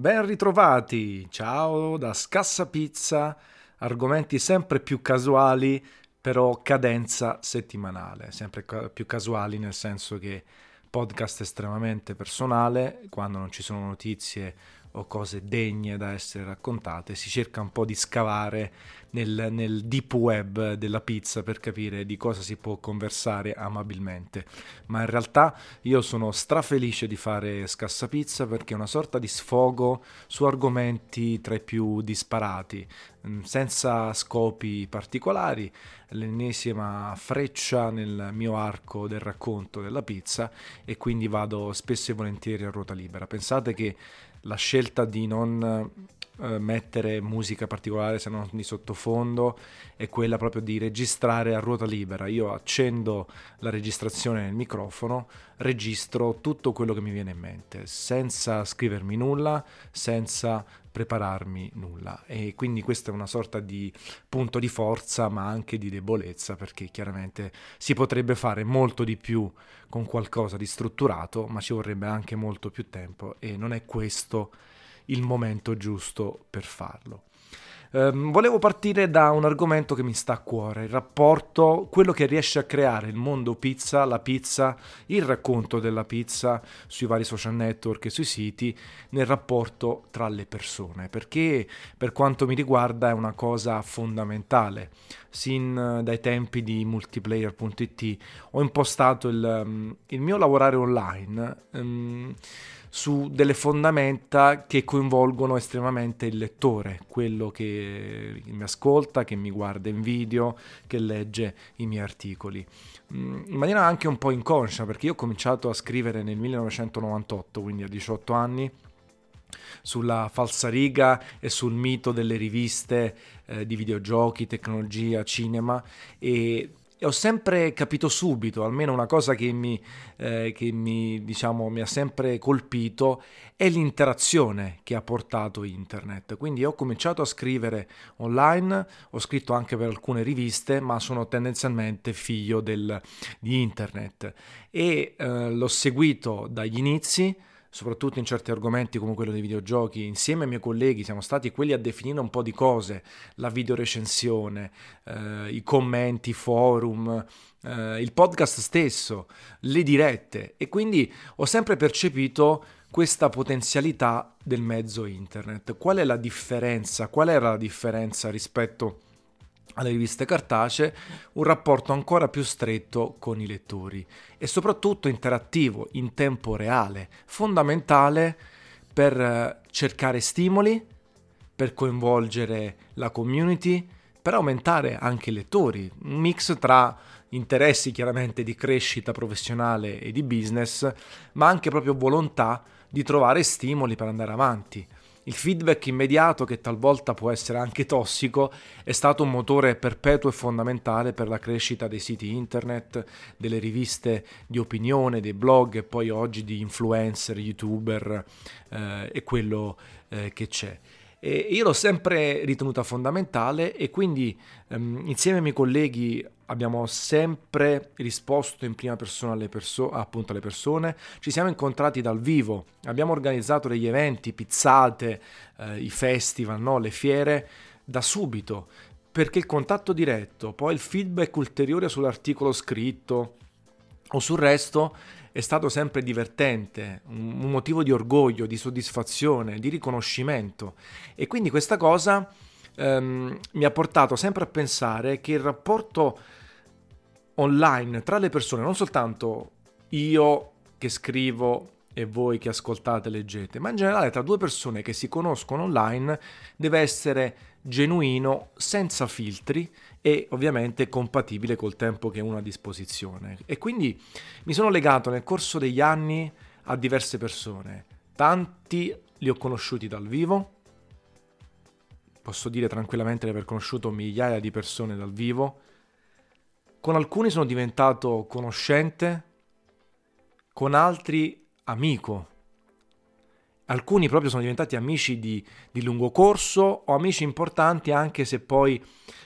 Ben ritrovati, ciao da Scassa Pizza, argomenti sempre più casuali, però cadenza settimanale, sempre più casuali nel senso che podcast estremamente personale, quando non ci sono notizie o cose degne da essere raccontate, si cerca un po' di scavare nel, nel, deep web della pizza per capire di cosa si può conversare amabilmente. Ma in realtà io sono strafelice di fare Scassa Pizza perché è una sorta di sfogo su argomenti tra i più disparati, mm, senza scopi particolari, l'ennesima freccia nel mio arco del racconto della pizza e quindi vado spesso e volentieri a ruota libera. Pensate che la scelta di non eh, mettere musica particolare se non di sottofondo è quella proprio di registrare a ruota libera. Io accendo la registrazione nel microfono, registro tutto quello che mi viene in mente, senza scrivermi nulla, senza prepararmi nulla e quindi questa è una sorta di punto di forza ma anche di debolezza perché chiaramente si potrebbe fare molto di più con qualcosa di strutturato ma ci vorrebbe anche molto più tempo e non è questo il momento giusto per farlo. Um, volevo partire da un argomento che mi sta a cuore, il rapporto, quello che riesce a creare il mondo pizza, la pizza, il racconto della pizza sui vari social network e sui siti, nel rapporto tra le persone, perché per quanto mi riguarda è una cosa fondamentale. Sin dai tempi di multiplayer.it ho impostato il, um, il mio lavorare online. Um, su delle fondamenta che coinvolgono estremamente il lettore, quello che mi ascolta, che mi guarda in video, che legge i miei articoli. Mm, in maniera anche un po' inconscia, perché io ho cominciato a scrivere nel 1998, quindi a 18 anni, sulla falsariga e sul mito delle riviste eh, di videogiochi, tecnologia, cinema e e ho sempre capito subito, almeno una cosa che mi, eh, che mi, diciamo, mi ha sempre colpito è l'interazione che ha portato internet. Quindi ho cominciato a scrivere online, ho scritto anche per alcune riviste, ma sono tendenzialmente figlio del, di internet e eh, l'ho seguito dagli inizi soprattutto in certi argomenti come quello dei videogiochi, insieme ai miei colleghi siamo stati quelli a definire un po' di cose, la videorecensione, eh, i commenti, i forum, eh, il podcast stesso, le dirette e quindi ho sempre percepito questa potenzialità del mezzo internet. Qual è la differenza? Qual era la differenza rispetto a alle riviste cartacee, un rapporto ancora più stretto con i lettori e soprattutto interattivo, in tempo reale, fondamentale per eh, cercare stimoli, per coinvolgere la community, per aumentare anche i lettori, un mix tra interessi chiaramente di crescita professionale e di business, ma anche proprio volontà di trovare stimoli per andare avanti. Il feedback immediato, che talvolta può essere anche tossico, è stato un motore perpetuo e fondamentale per la crescita dei siti internet, delle riviste di opinione, dei blog e poi oggi di influencer, youtuber eh, e quello eh, che c'è. E io l'ho sempre ritenuta fondamentale e quindi ehm, insieme ai miei colleghi abbiamo sempre risposto in prima persona alle, perso- appunto alle persone, ci siamo incontrati dal vivo, abbiamo organizzato degli eventi, pizzate, eh, i festival, no? le fiere, da subito, perché il contatto diretto, poi il feedback ulteriore sull'articolo scritto o sul resto è stato sempre divertente, un motivo di orgoglio, di soddisfazione, di riconoscimento. E quindi questa cosa ehm, mi ha portato sempre a pensare che il rapporto online tra le persone, non soltanto io che scrivo e voi che ascoltate e leggete, ma in generale tra due persone che si conoscono online deve essere genuino, senza filtri e ovviamente compatibile col tempo che uno ha a disposizione. E quindi mi sono legato nel corso degli anni a diverse persone. Tanti li ho conosciuti dal vivo. Posso dire tranquillamente di aver conosciuto migliaia di persone dal vivo. Con alcuni sono diventato conoscente, con altri amico. Alcuni proprio sono diventati amici di, di lungo corso o amici importanti anche se poi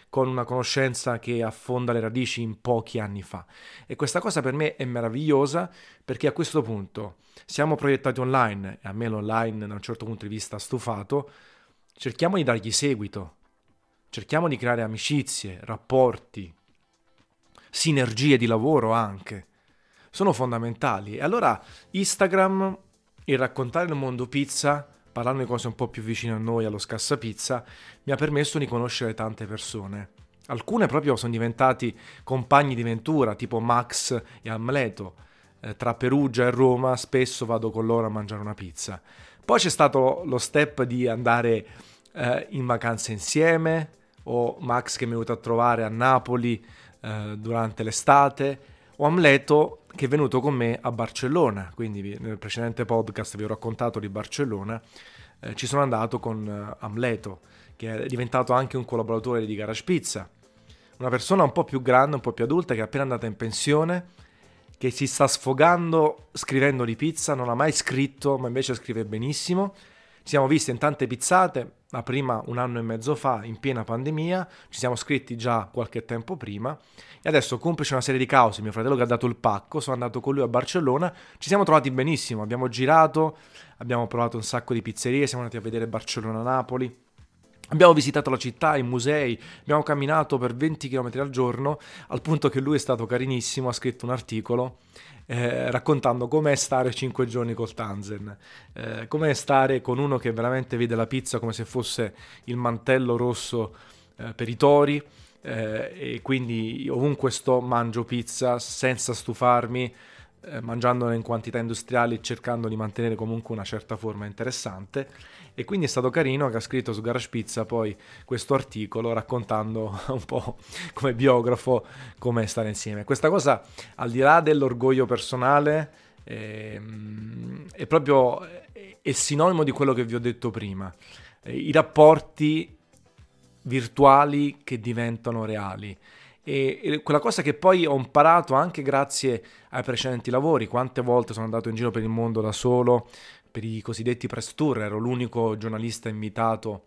con una conoscenza che affonda le radici in pochi anni fa. E questa cosa per me è meravigliosa perché a questo punto siamo proiettati online e a me l'online da un certo punto di vista ha stufato, cerchiamo di dargli seguito, cerchiamo di creare amicizie, rapporti, sinergie di lavoro anche. Sono fondamentali. E allora Instagram, il raccontare il mondo pizza, parlando di cose un po' più vicine a noi, allo scassapizza, mi ha permesso di conoscere tante persone. Alcune proprio sono diventati compagni di ventura, tipo Max e Amleto. Eh, tra Perugia e Roma spesso vado con loro a mangiare una pizza. Poi c'è stato lo step di andare eh, in vacanza insieme, o Max che mi è venuto a trovare a Napoli eh, durante l'estate, o Amleto che è venuto con me a Barcellona, quindi nel precedente podcast vi ho raccontato di Barcellona, eh, ci sono andato con eh, Amleto, che è diventato anche un collaboratore di Garage Pizza, una persona un po' più grande, un po' più adulta, che è appena andata in pensione, che si sta sfogando scrivendo di pizza, non ha mai scritto, ma invece scrive benissimo. Ci siamo visti in tante pizzate, la prima un anno e mezzo fa, in piena pandemia, ci siamo scritti già qualche tempo prima e adesso, complice una serie di cause, mio fratello che ha dato il pacco, sono andato con lui a Barcellona, ci siamo trovati benissimo, abbiamo girato, abbiamo provato un sacco di pizzerie, siamo andati a vedere Barcellona-Napoli, Abbiamo visitato la città, i musei, abbiamo camminato per 20 km al giorno, al punto che lui è stato carinissimo, ha scritto un articolo eh, raccontando com'è stare 5 giorni col Tanzen, eh, com'è stare con uno che veramente vede la pizza come se fosse il mantello rosso eh, per i tori, eh, e quindi ovunque sto mangio pizza senza stufarmi, eh, mangiandola in quantità industriali e cercando di mantenere comunque una certa forma interessante e quindi è stato carino che ha scritto su Garage Pizza poi questo articolo raccontando un po' come biografo come stare insieme. Questa cosa al di là dell'orgoglio personale è, ehm, è proprio è sinonimo di quello che vi ho detto prima. I rapporti virtuali che diventano reali. E, quella cosa che poi ho imparato anche grazie ai precedenti lavori, quante volte sono andato in giro per il mondo da solo per i cosiddetti press tour, ero l'unico giornalista invitato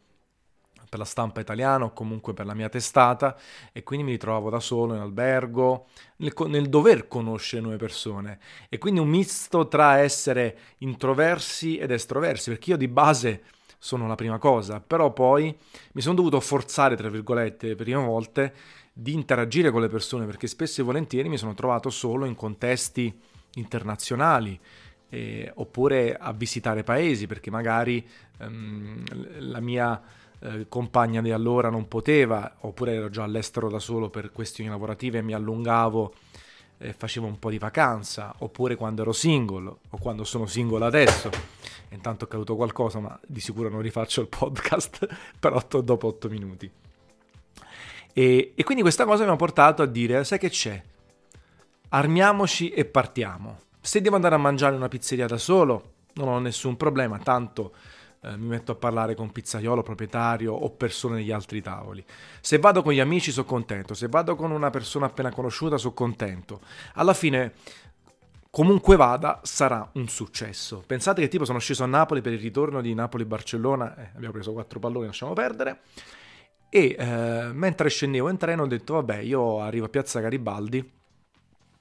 per la stampa italiana o comunque per la mia testata e quindi mi ritrovavo da solo in albergo nel, nel, dover conoscere nuove persone e quindi un misto tra essere introversi ed estroversi perché io di base sono la prima cosa però poi mi sono dovuto forzare tra virgolette le prime volte di interagire con le persone perché spesso e volentieri mi sono trovato solo in contesti internazionali eh, oppure a visitare paesi perché magari ehm, la mia eh, compagna di allora non poteva oppure ero già all'estero da solo per questioni lavorative e mi allungavo e facevo un po' di vacanza oppure quando ero single o quando sono single adesso. Intanto è accaduto qualcosa ma di sicuro non rifaccio il podcast per 8, dopo 8 minuti. E, e quindi questa cosa mi ha portato a dire sai che c'è? Armiamoci e partiamo se devo andare a mangiare una pizzeria da solo, non ho nessun problema, tanto eh, mi metto a parlare con pizzaiolo, proprietario o persone degli altri tavoli. Se vado con gli amici sono contento, se vado con una persona appena conosciuta sono contento. Alla fine comunque vada, sarà un successo. Pensate che tipo sono sceso a Napoli per il ritorno di Napoli-Barcellona, eh, abbiamo preso quattro palloni, lasciamo perdere, e eh, mentre scendevo in treno ho detto vabbè io arrivo a Piazza Garibaldi,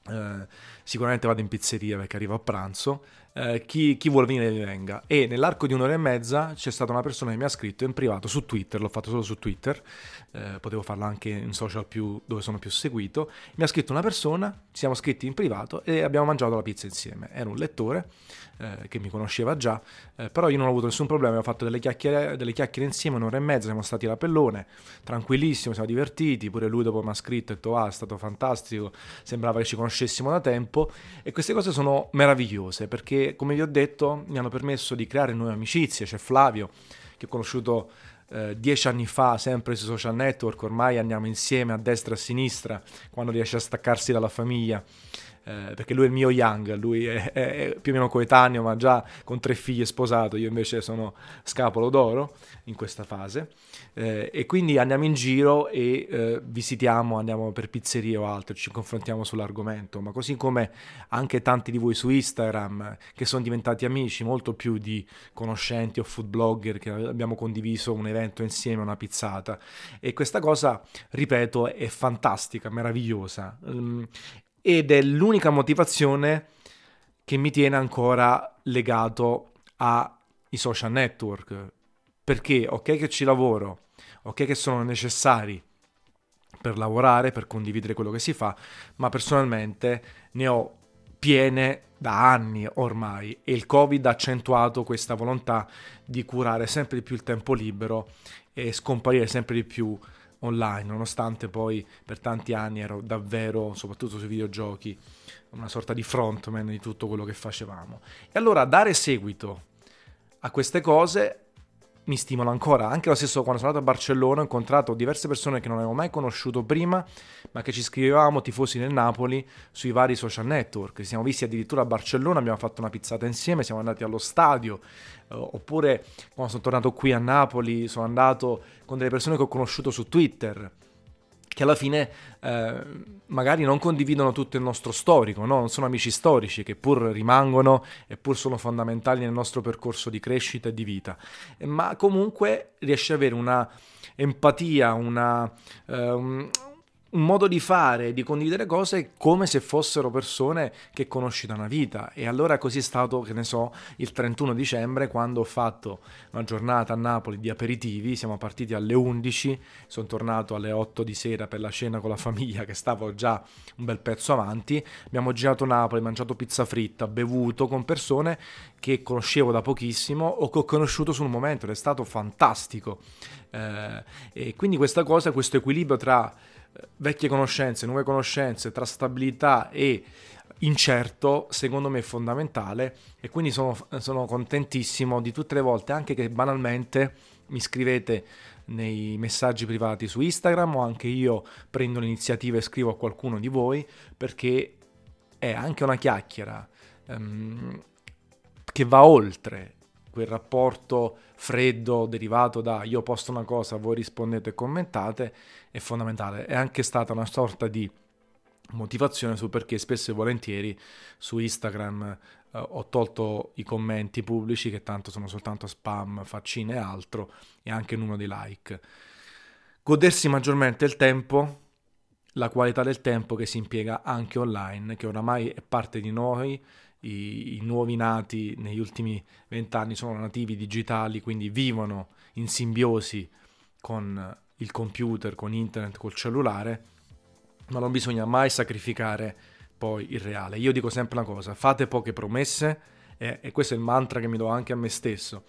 eh, sicuramente vado in pizzeria perché arrivo a pranzo, eh, chi, chi, vuole venire venga. E nell'arco di un'ora e mezza c'è stata una persona che mi ha scritto in privato su Twitter, l'ho fatto solo su Twitter, eh, potevo farlo anche in social più, dove sono più seguito, mi ha scritto una persona, ci siamo scritti in privato e abbiamo mangiato la pizza insieme. Era un lettore eh, che mi conosceva già, eh, però io non ho avuto nessun problema, abbiamo fatto delle chiacchiere, delle chiacchiere insieme, un'ora e mezza, siamo stati a Pellone, tranquillissimo, siamo divertiti, pure lui dopo mi ha scritto e ha detto ah è stato fantastico, sembrava che ci conoscessimo da tempo e queste cose sono meravigliose perché come vi ho detto mi hanno permesso di creare nuove amicizie, c'è Flavio che ho conosciuto eh, dieci anni fa, sempre sui social network, ormai andiamo insieme a destra e a sinistra quando riesce a staccarsi dalla famiglia eh, perché lui è il mio Young, lui è, è, più o meno coetaneo, ma già con tre figli sposato, io invece sono scapolo d'oro in questa fase. Eh, e quindi andiamo in giro e eh, visitiamo, andiamo per pizzerie o altro, ci confrontiamo sull'argomento, ma così come anche tanti di voi su Instagram che sono diventati amici, molto più di conoscenti o food blogger che abbiamo condiviso un evento insieme, una pizzata. E questa cosa, ripeto, è fantastica, meravigliosa. Um, ed è l'unica motivazione che mi tiene ancora legato ai social network. Perché ok che ci lavoro, ok che sono necessari per lavorare, per condividere quello che si fa, ma personalmente ne ho piene da anni ormai e il Covid ha accentuato questa volontà di curare sempre di più il tempo libero e scomparire sempre di più online, nonostante poi per tanti anni ero davvero, soprattutto sui videogiochi, una sorta di frontman di tutto quello che facevamo. E allora dare seguito a queste cose mi stimola ancora. Anche lo stesso quando sono andato a Barcellona ho incontrato diverse persone che non avevo mai conosciuto prima, ma che ci scrivevamo tifosi nel Napoli sui vari social network. Ci siamo visti addirittura a Barcellona, abbiamo fatto una pizzata insieme, siamo andati allo stadio, eh, oppure quando sono tornato qui a Napoli sono andato con delle persone che ho conosciuto su Twitter che alla fine eh, magari non condividono tutto il nostro storico, no? non sono amici storici che pur rimangono e pur sono fondamentali nel nostro percorso di crescita e di vita, ma comunque riesci ad avere una empatia, una, eh, un modo di fare, di condividere cose come se fossero persone che conosci da una vita. E allora così è stato, che ne so, il 31 dicembre quando ho fatto una giornata a Napoli di aperitivi, siamo partiti alle 11, sono tornato alle 8 di sera per la cena con la famiglia che stavo già un bel pezzo avanti, abbiamo girato Napoli, mangiato pizza fritta, bevuto con persone che conoscevo da pochissimo o che ho conosciuto sul momento ed è stato fantastico. Eh, e quindi questa cosa, questo equilibrio tra vecchie conoscenze, nuove conoscenze, tra stabilità e incerto, secondo me è fondamentale e quindi sono, sono contentissimo di tutte le volte, anche che banalmente mi scrivete nei messaggi privati su Instagram o anche io prendo l'iniziativa e scrivo a qualcuno di voi perché è anche una chiacchiera um, che va oltre quel rapporto freddo derivato da io posto una cosa, voi rispondete e commentate, è fondamentale. È anche stata una sorta di motivazione su perché spesso e volentieri su Instagram eh, ho tolto i commenti pubblici che tanto sono soltanto spam, faccine e altro e anche il numero di like. Godersi maggiormente il tempo, la qualità del tempo che si impiega anche online, che oramai è parte di noi, i, i nuovi nati negli ultimi vent'anni sono nativi digitali, quindi vivono in simbiosi con il computer, con internet, col cellulare, ma non bisogna mai sacrificare poi il reale. Io dico sempre una cosa, fate poche promesse, e, e questo è il mantra che mi do anche a me stesso,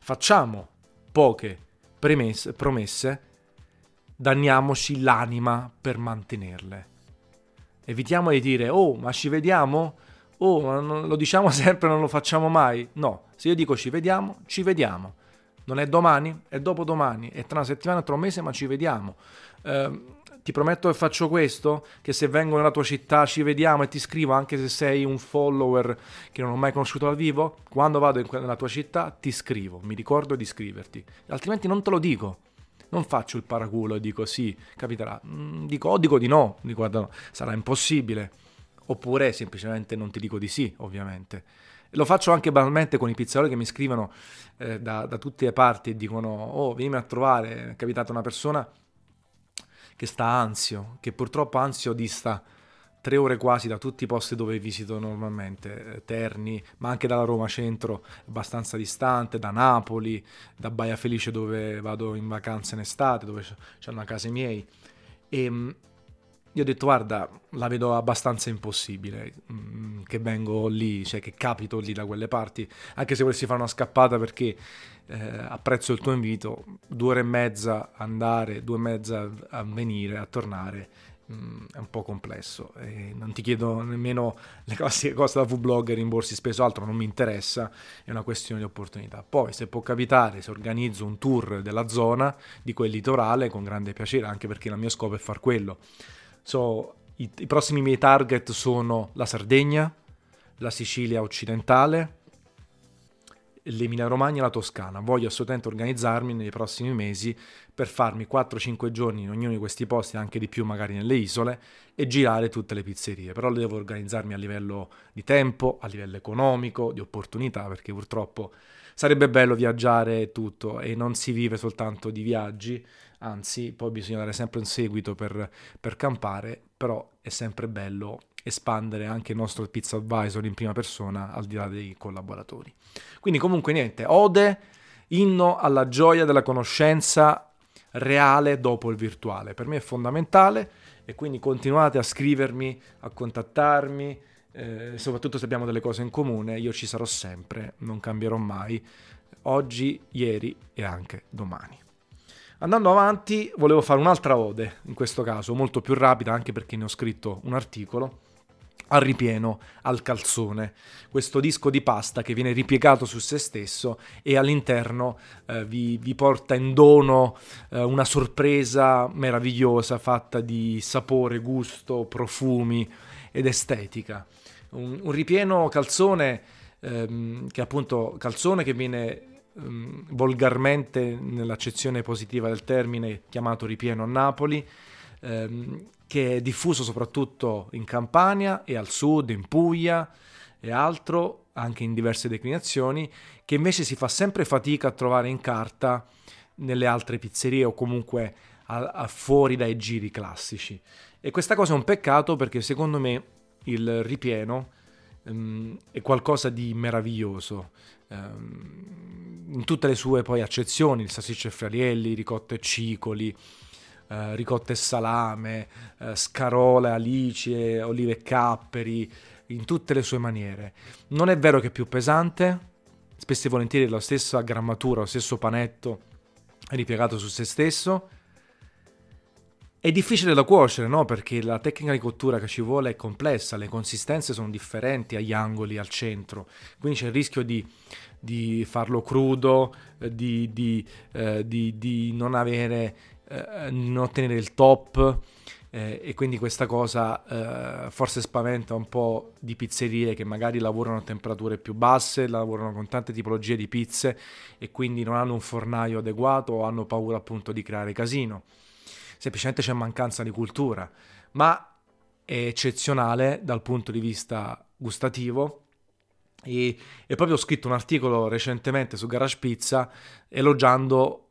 facciamo poche premesse, promesse, danniamoci l'anima per mantenerle. Evitiamo di dire, oh, ma ci vediamo? oh, lo diciamo sempre, non lo facciamo mai. No, se io dico ci vediamo, ci vediamo. Non è domani, è dopodomani, è tra una settimana, tra un mese, ma ci vediamo. Eh, ti prometto che faccio questo, che se vengo nella tua città ci vediamo e ti scrivo anche se sei un follower che non ho mai conosciuto dal vivo, quando vado nella tua città ti scrivo, mi ricordo di scriverti, altrimenti non te lo dico. Non faccio il paraculo e dico sì, capiterà. Mm, dico o dico di no, dico guarda, no, sarà impossibile oppure semplicemente non ti dico di sì, ovviamente. Lo faccio anche banalmente con i pizzaioli che mi scrivono eh, da, da, tutte le parti e dicono, oh, vieni a trovare, è capitata una persona che sta ansio, che purtroppo ansio dista tre ore quasi da tutti i posti dove visito normalmente, eh, Terni, ma anche dalla Roma centro, abbastanza distante, da Napoli, da Baia Felice dove vado in vacanza in estate, dove c'hanno una casa miei. E ehm, io ho detto guarda, la vedo abbastanza impossibile mm, che vengo lì, cioè che capito lì da quelle parti, anche se volessi fare una scappata perché eh, apprezzo il tuo invito, due ore e mezza andare, due e mezza a venire, a tornare, mm, è un po' complesso. E non ti chiedo nemmeno le classiche cose da V-blogger, rimborsi speso, altro non mi interessa, è una questione di opportunità. Poi se può capitare, se organizzo un tour della zona, di quel litorale, con grande piacere, anche perché il mio scopo è far quello so I, I prossimi miei target sono la Sardegna, la Sicilia occidentale, l'Emilia Romagna e la Toscana. Voglio assolutamente organizzarmi nei prossimi mesi per farmi 4-5 giorni in ognuno di questi posti, anche di più magari nelle isole, e girare tutte le pizzerie. Però devo organizzarmi a livello di tempo, a livello economico, di opportunità, perché purtroppo sarebbe bello viaggiare tutto e non si vive soltanto di viaggi, anzi poi bisogna dare sempre un seguito per, per campare, però è sempre bello espandere anche il nostro pizza advisor in prima persona al di là dei collaboratori. Quindi comunque niente, ode, inno alla gioia della conoscenza reale dopo il virtuale. Per me è fondamentale e quindi continuate a scrivermi, a contattarmi, eh, soprattutto se abbiamo delle cose in comune, io ci sarò sempre, non cambierò mai, oggi, ieri e anche domani. Andando avanti, volevo fare un'altra ode, in questo caso molto più rapida, anche perché ne ho scritto un articolo al ripieno al calzone, questo disco di pasta che viene ripiegato su se stesso e all'interno eh, vi, vi, porta in dono eh, una sorpresa meravigliosa fatta di sapore, gusto, profumi ed estetica. Un, un ripieno calzone ehm, che appunto calzone che viene ehm, volgarmente nell'accezione positiva del termine chiamato ripieno a Napoli ehm, che è diffuso soprattutto in Campania e al sud, in Puglia e altro, anche in diverse declinazioni, che invece si fa sempre fatica a trovare in carta nelle altre pizzerie o comunque a, a fuori dai giri classici. E questa cosa è un peccato perché secondo me il ripieno um, è qualcosa di meraviglioso. Um, in tutte le sue poi accezioni, il salsiccio e frarielli, ricotta e cicoli, eh, ricotta e salame, eh, scarole, alice, olive e capperi, in tutte le sue maniere. Non è vero che è più pesante, spesso e volentieri la stessa grammatura, lo stesso panetto ripiegato su se stesso. È difficile da cuocere, no? Perché la tecnica di cottura che ci vuole è complessa, le consistenze sono differenti agli angoli, al centro, quindi c'è il rischio di, di farlo crudo, eh, di, di, eh, di non avere eh, non ottenere il top eh, e quindi questa cosa eh, forse spaventa un po' di pizzerie che magari lavorano a temperature più basse, lavorano con tante tipologie di pizze e quindi non hanno un fornaio adeguato o hanno paura appunto di creare casino. Semplicemente c'è mancanza di cultura, ma è eccezionale dal punto di vista gustativo e, e proprio ho scritto un articolo recentemente su Garage Pizza elogiando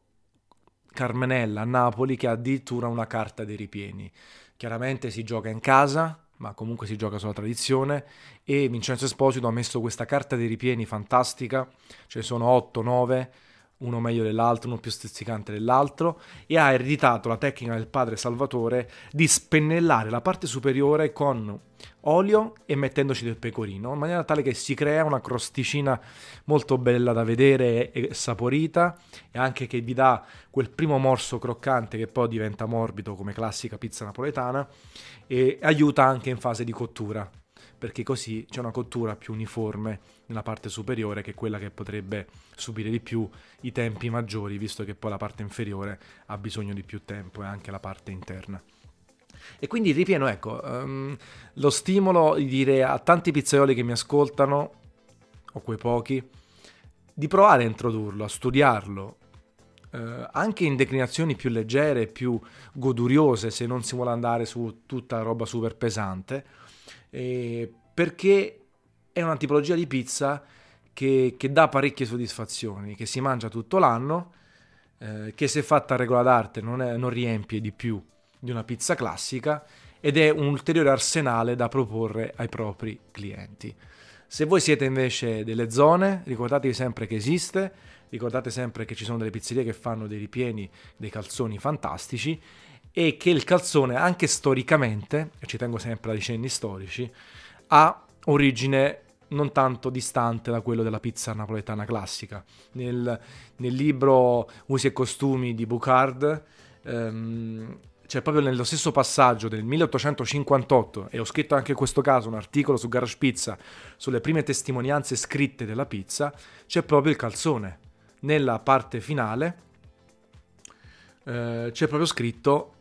Carmenella a Napoli che ha addirittura una carta dei ripieni. Chiaramente si gioca in casa, ma comunque si gioca sulla tradizione e Vincenzo Esposito ha messo questa carta dei ripieni fantastica, ce ne sono 8-9 uno meglio dell'altro, uno più stuzzicante dell'altro, e ha ereditato la tecnica del padre Salvatore di spennellare la parte superiore con olio e mettendoci del pecorino, in maniera tale che si crea una crosticina molto bella da vedere e saporita, e anche che vi dà quel primo morso croccante che poi diventa morbido come classica pizza napoletana, e aiuta anche in fase di cottura perché così c'è una cottura più uniforme nella parte superiore che è quella che potrebbe subire di più i tempi maggiori, visto che poi la parte inferiore ha bisogno di più tempo e anche la parte interna. E quindi ripieno, ecco, um, lo stimolo di dire a tanti pizzaioli che mi ascoltano, o quei pochi, di provare a introdurlo, a studiarlo, eh, anche in declinazioni più leggere, più goduriose, se non si vuole andare su tutta roba super pesante eh, perché è una tipologia di pizza che, che, dà parecchie soddisfazioni, che si mangia tutto l'anno, eh, che se fatta a regola d'arte non, è, non riempie di più di una pizza classica ed è un ulteriore arsenale da proporre ai propri clienti. Se voi siete invece delle zone, ricordatevi sempre che esiste, ricordate sempre che ci sono delle pizzerie che fanno dei ripieni, dei calzoni fantastici e che il calzone, anche storicamente, e ci tengo sempre ai cenni storici, ha origine non tanto distante da quello della pizza napoletana classica. Nel, nel libro Usi e costumi di Bucard ehm, c'è proprio nello stesso passaggio del 1858, e ho scritto anche in questo caso un articolo su Garage Pizza sulle prime testimonianze scritte della pizza, c'è proprio il calzone. Nella parte finale eh, c'è proprio scritto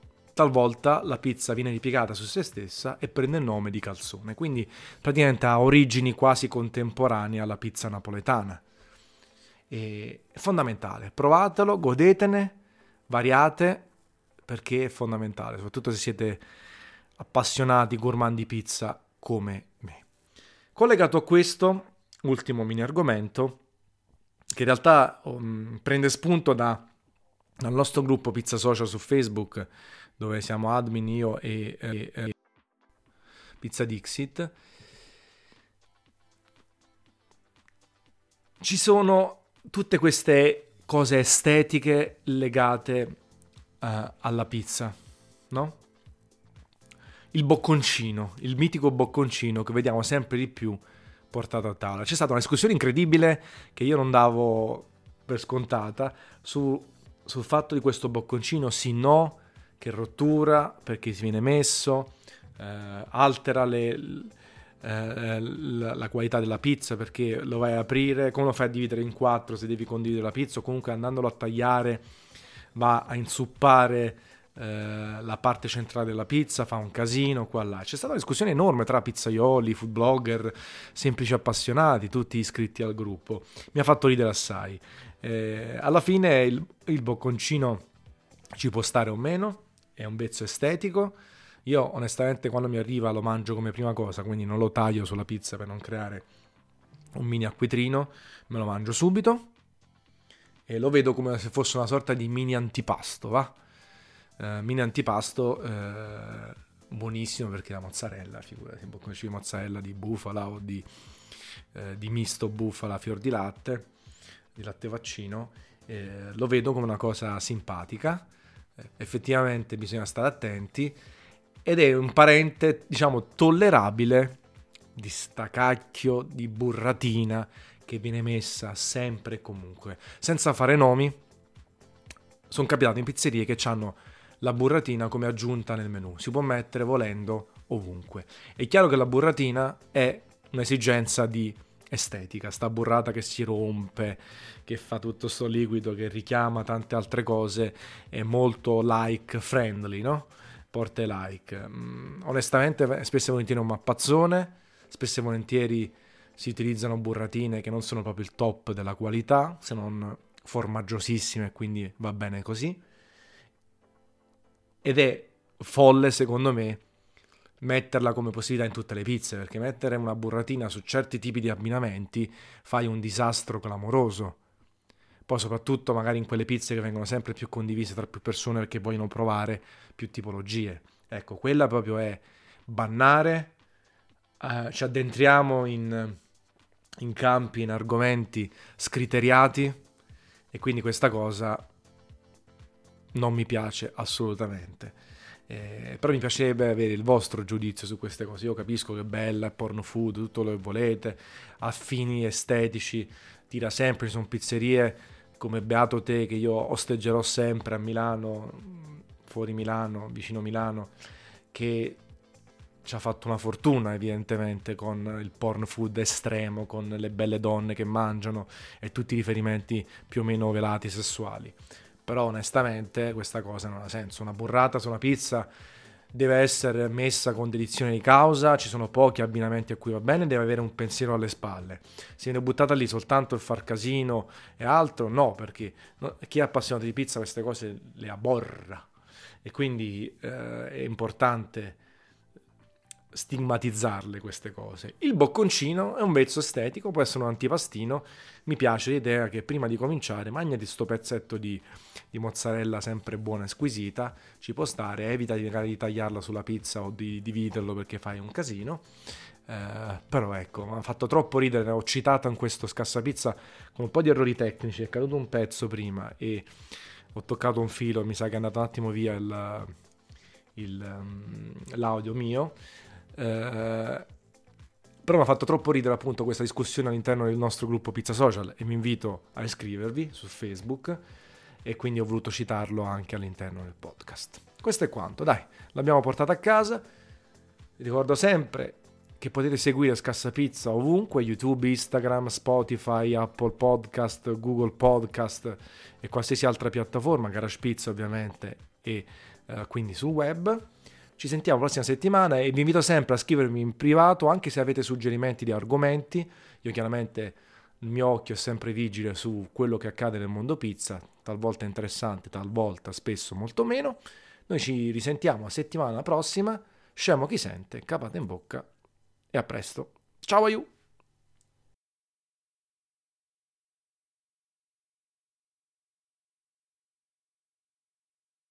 talvolta la pizza viene ripiegata su se stessa e prende il nome di calzone, quindi praticamente ha origini quasi contemporanee alla pizza napoletana. E è fondamentale, provatelo, godetene, variate, perché è fondamentale, soprattutto se siete appassionati gourmand di pizza come me. Collegato a questo, ultimo mini argomento, che in realtà um, prende spunto da, dal nostro gruppo Pizza Social su Facebook, dove siamo admin io e, e, e Pizza Dixit. Ci sono tutte queste cose estetiche legate uh, alla pizza, no? Il bocconcino, il mitico bocconcino che vediamo sempre di più portato a tavola. C'è stata una discussione incredibile che io non davo per scontata su, sul fatto di questo bocconcino sì no, che rottura, perché si viene messo, eh, altera le, eh, la, la, qualità della pizza perché lo vai a aprire, come lo fai a dividere in quattro se devi condividere la pizza comunque andandolo a tagliare va a insuppare eh, la parte centrale della pizza, fa un casino qua là. C'è stata una discussione enorme tra pizzaioli, food blogger, semplici appassionati, tutti iscritti al gruppo. Mi ha fatto ridere assai. Eh, alla fine il, il bocconcino ci può stare o meno, è un vezzo estetico. Io onestamente quando mi arriva lo mangio come prima cosa, quindi non lo taglio sulla pizza per non creare un mini acquitrino, me lo mangio subito e lo vedo come se fosse una sorta di mini antipasto, va? Uh, mini antipasto uh, buonissimo perché la mozzarella, figurati, come di mozzarella di bufala o di, uh, di, misto bufala fior di latte, di latte vaccino, lo vedo come una cosa simpatica, effettivamente bisogna stare attenti ed è un parente, diciamo, tollerabile di stacacchio di burratina che viene messa sempre e comunque, senza fare nomi. Sono capitato in pizzerie che hanno la burratina come aggiunta nel menù. Si può mettere volendo ovunque. È chiaro che la burratina è un'esigenza di estetica, sta burrata che si rompe, che fa tutto sto liquido, che richiama tante altre cose, è molto like friendly, no? Porte like. Mm, onestamente, spesso e volentieri è un mappazzone, spesso e volentieri si utilizzano burratine che non sono proprio il top della qualità, se non formaggiosissime, quindi va bene così. Ed è folle, secondo me, metterla come possibilità in tutte le pizze, perché mettere una burratina su certi tipi di abbinamenti fai un disastro clamoroso. Poi soprattutto magari in quelle pizze che vengono sempre più condivise tra più persone perché vogliono provare più tipologie. Ecco, quella proprio è bannare, eh, ci addentriamo in in campi, in argomenti scriteriati e quindi questa cosa non mi piace assolutamente. Eh, però mi piacerebbe avere il vostro giudizio su queste cose. Io capisco che è bella, è porno food, tutto lo che volete, a fini estetici, tira sempre, ci sono pizzerie come Beato Te che io osteggerò sempre a Milano, fuori Milano, vicino Milano, che ci ha fatto una fortuna evidentemente con il porn food estremo, con le belle donne che mangiano e tutti i riferimenti più o meno velati sessuali. Però onestamente questa cosa non ha senso. Una burrata su una pizza deve essere messa con dedizione di causa, ci sono pochi abbinamenti a cui va bene, deve avere un pensiero alle spalle. Se viene buttata lì soltanto per far casino e altro, no, perché chi è appassionato di pizza queste cose le aborra. E quindi eh, è importante stigmatizzarle queste cose. Il bocconcino è un vezzo estetico, può essere un antipastino. Mi piace l'idea che prima di cominciare magnati sto pezzetto di, di, mozzarella sempre buona e squisita, ci può stare, evita di, magari di tagliarla sulla pizza o di dividerlo perché fai un casino. Eh, però ecco, mi ha fatto troppo ridere, ho citato in questo scassapizza con un po' di errori tecnici, è caduto un pezzo prima e ho toccato un filo, mi sa che è andato un attimo via il, il, um, l'audio mio. Eh, però mi ha fatto troppo ridere appunto questa discussione all'interno del nostro gruppo Pizza Social e mi invito a iscrivervi su Facebook e quindi ho voluto citarlo anche all'interno del podcast. Questo è quanto, dai, l'abbiamo portata a casa. Vi ricordo sempre che potete seguire Scassa Pizza ovunque, YouTube, Instagram, Spotify, Apple Podcast, Google Podcast e qualsiasi altra piattaforma, Garage Pizza ovviamente e eh, quindi sul web. Ci sentiamo la prossima settimana e vi invito sempre a scrivermi in privato anche se avete suggerimenti di argomenti. Io chiaramente il mio occhio è sempre vigile su quello che accade nel mondo pizza, talvolta interessante, talvolta spesso molto meno. Noi ci risentiamo la settimana prossima. Scemo chi sente, capate in bocca e a presto. Ciao a you!